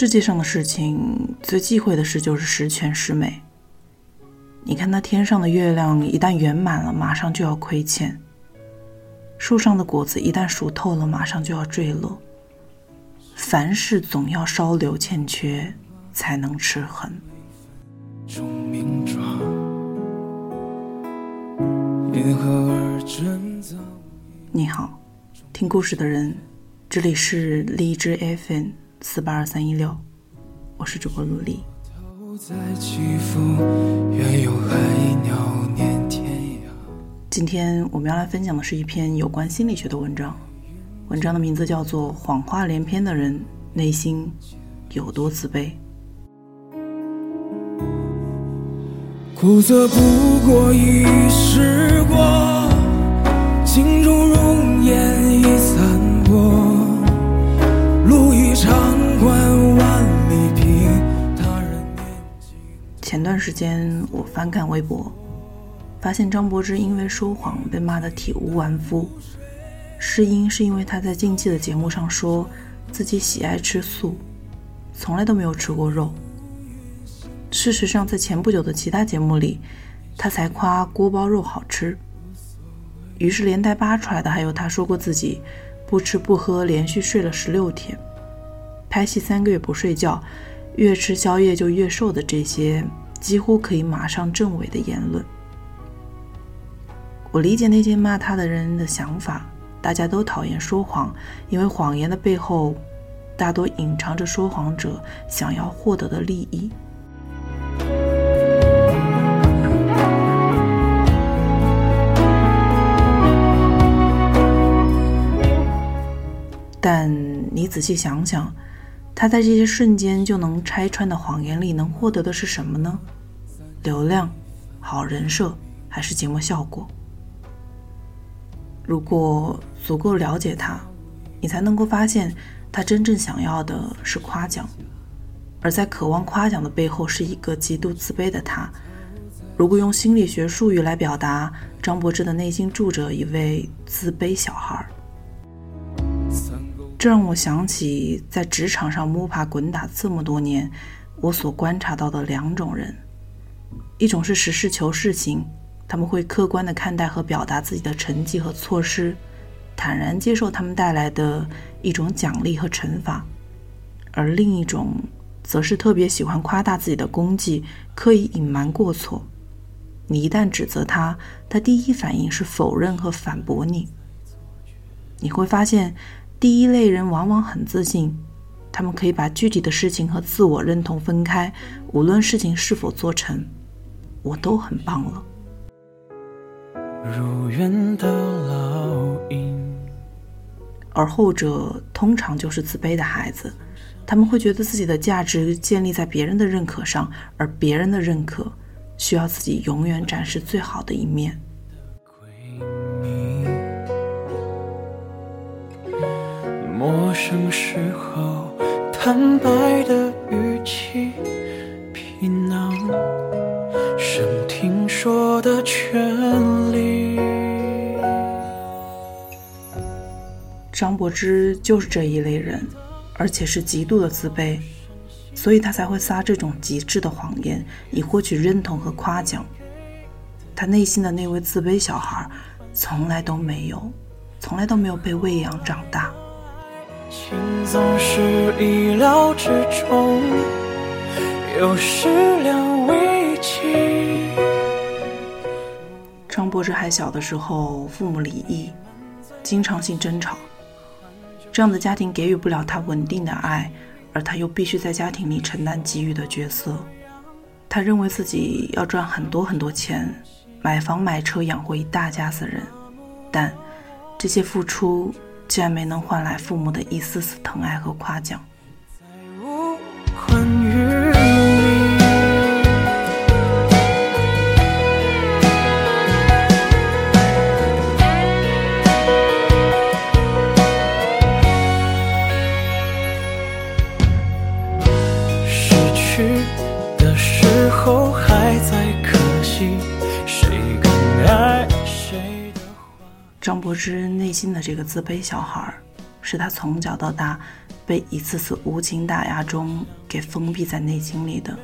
世界上的事情最忌讳的事就是十全十美。你看那天上的月亮，一旦圆满了，马上就要亏欠；树上的果子一旦熟透了，马上就要坠落。凡事总要稍留欠缺，才能持恒。你好，听故事的人，这里是荔枝 FM 四八二三一六，我是主播陆丽。今天我们要来分享的是一篇有关心理学的文章，文章的名字叫做《谎话连篇的人内心有多自卑》。苦涩不过一时过，镜中容颜已散落，路长关万里平。他人年纪。前段时间我翻看微博，发现张柏芝因为说谎被骂得体无完肤，是因是因为她在近期的节目上说自己喜爱吃素，从来都没有吃过肉。事实上，在前不久的其他节目里，他才夸锅包肉好吃。于是连带扒出来的还有他说过自己不吃不喝，连续睡了十六天，拍戏三个月不睡觉，越吃宵夜就越瘦的这些几乎可以马上证伪的言论。我理解那些骂他的人的想法，大家都讨厌说谎，因为谎言的背后大多隐藏着说谎者想要获得的利益。但你仔细想想，他在这些瞬间就能拆穿的谎言里，能获得的是什么呢？流量、好人设，还是节目效果？如果足够了解他，你才能够发现，他真正想要的是夸奖，而在渴望夸奖的背后，是一个极度自卑的他。如果用心理学术语来表达，张柏芝的内心住着一位自卑小孩。这让我想起，在职场上摸爬滚打这么多年，我所观察到的两种人：一种是实事求是型，他们会客观地看待和表达自己的成绩和措施，坦然接受他们带来的一种奖励和惩罚；而另一种，则是特别喜欢夸大自己的功绩，刻意隐瞒过错。你一旦指责他，他第一反应是否认和反驳你。你会发现。第一类人往往很自信，他们可以把具体的事情和自我认同分开，无论事情是否做成，我都很棒了。而后者通常就是自卑的孩子，他们会觉得自己的价值建立在别人的认可上，而别人的认可需要自己永远展示最好的一面。生时候坦白的语气皮囊生听说的权利张柏芝就是这一类人而且是极度的自卑所以他才会撒这种极致的谎言以获取认同和夸奖。他内心的那位自卑小孩从来都没有从来都没有被喂养长大情总是意料之中，有始料未期。张柏芝还小的时候，父母离异，经常性争吵，这样的家庭给予不了他稳定的爱，而他又必须在家庭里承担给予的角色。他认为自己要赚很多很多钱，买房买车养活一大家子人，但这些付出。竟然没能换来父母的一丝丝疼爱和夸奖。知内心的这个自卑小孩，是他从小到大被一次次无情打压中给封闭在内心里的。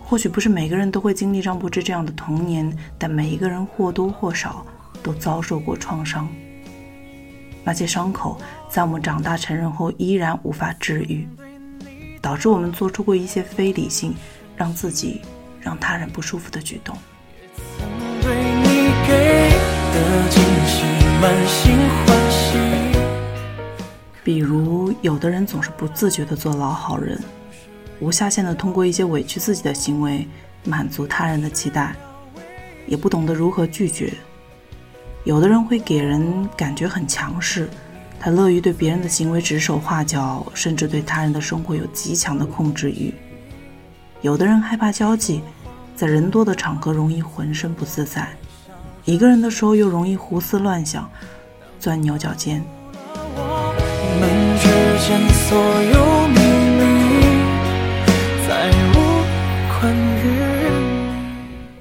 或许不是每个人都会经历张柏芝这样的童年，但每一个人或多或少都遭受过创伤。那些伤口在我们长大成人后依然无法治愈，导致我们做出过一些非理性、让自己、让他人不舒服的举动。比如，有的人总是不自觉的做老好人，无下限的通过一些委屈自己的行为满足他人的期待，也不懂得如何拒绝。有的人会给人感觉很强势，他乐于对别人的行为指手画脚，甚至对他人的生活有极强的控制欲。有的人害怕交际，在人多的场合容易浑身不自在，一个人的时候又容易胡思乱想，钻牛角尖。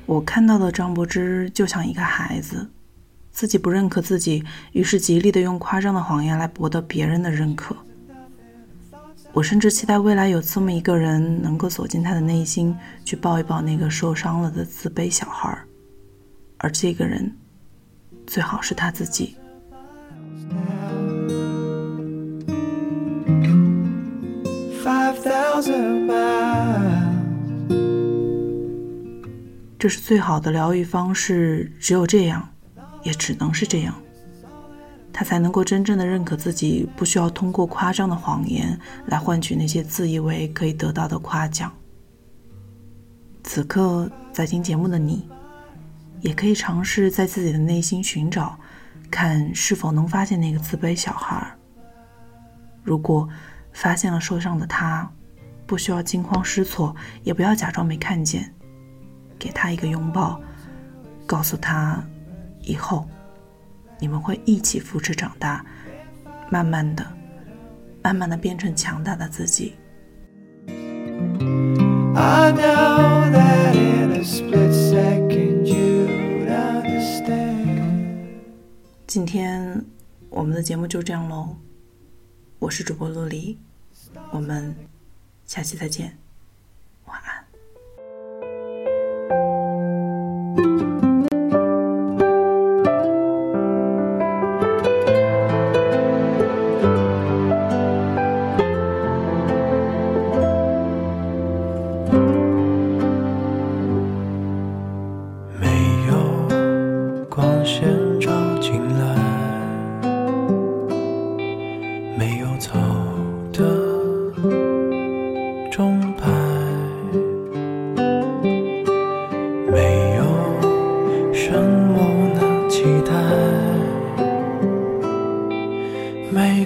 我看到的张柏芝就像一个孩子。自己不认可自己，于是极力的用夸张的谎言来博得别人的认可。我甚至期待未来有这么一个人，能够走进他的内心，去抱一抱那个受伤了的自卑小孩儿而这个人，最好是他自己。这是最好的疗愈方式，只有这样。也只能是这样，他才能够真正的认可自己，不需要通过夸张的谎言来换取那些自以为可以得到的夸奖。此刻在听节目的你，也可以尝试在自己的内心寻找，看是否能发现那个自卑小孩。如果发现了受伤的他，不需要惊慌失措，也不要假装没看见，给他一个拥抱，告诉他。以后，你们会一起扶持长大，慢慢的、慢慢的变成强大的自己。今天我们的节目就这样喽，我是主播陆离，我们下期再见。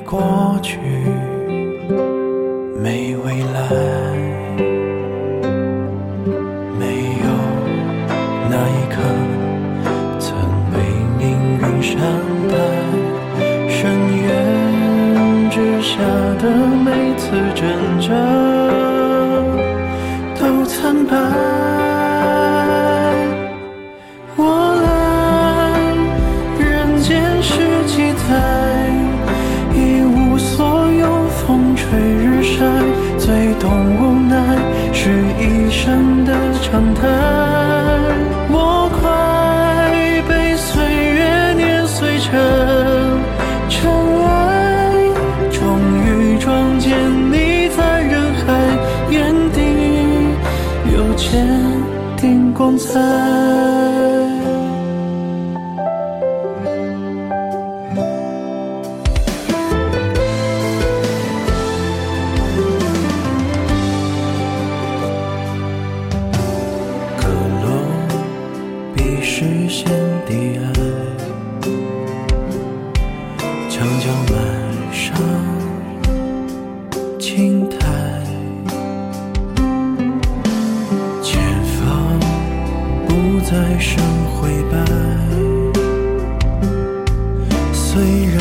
过去没未来，没有那一刻曾被命运善待，深渊之下的每次挣扎。海，却发现那些。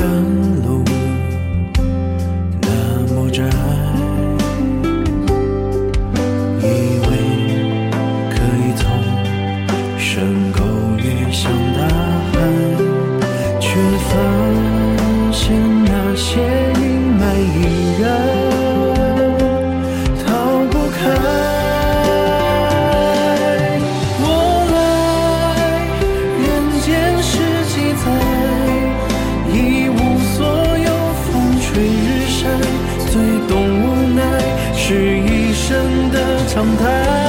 常态。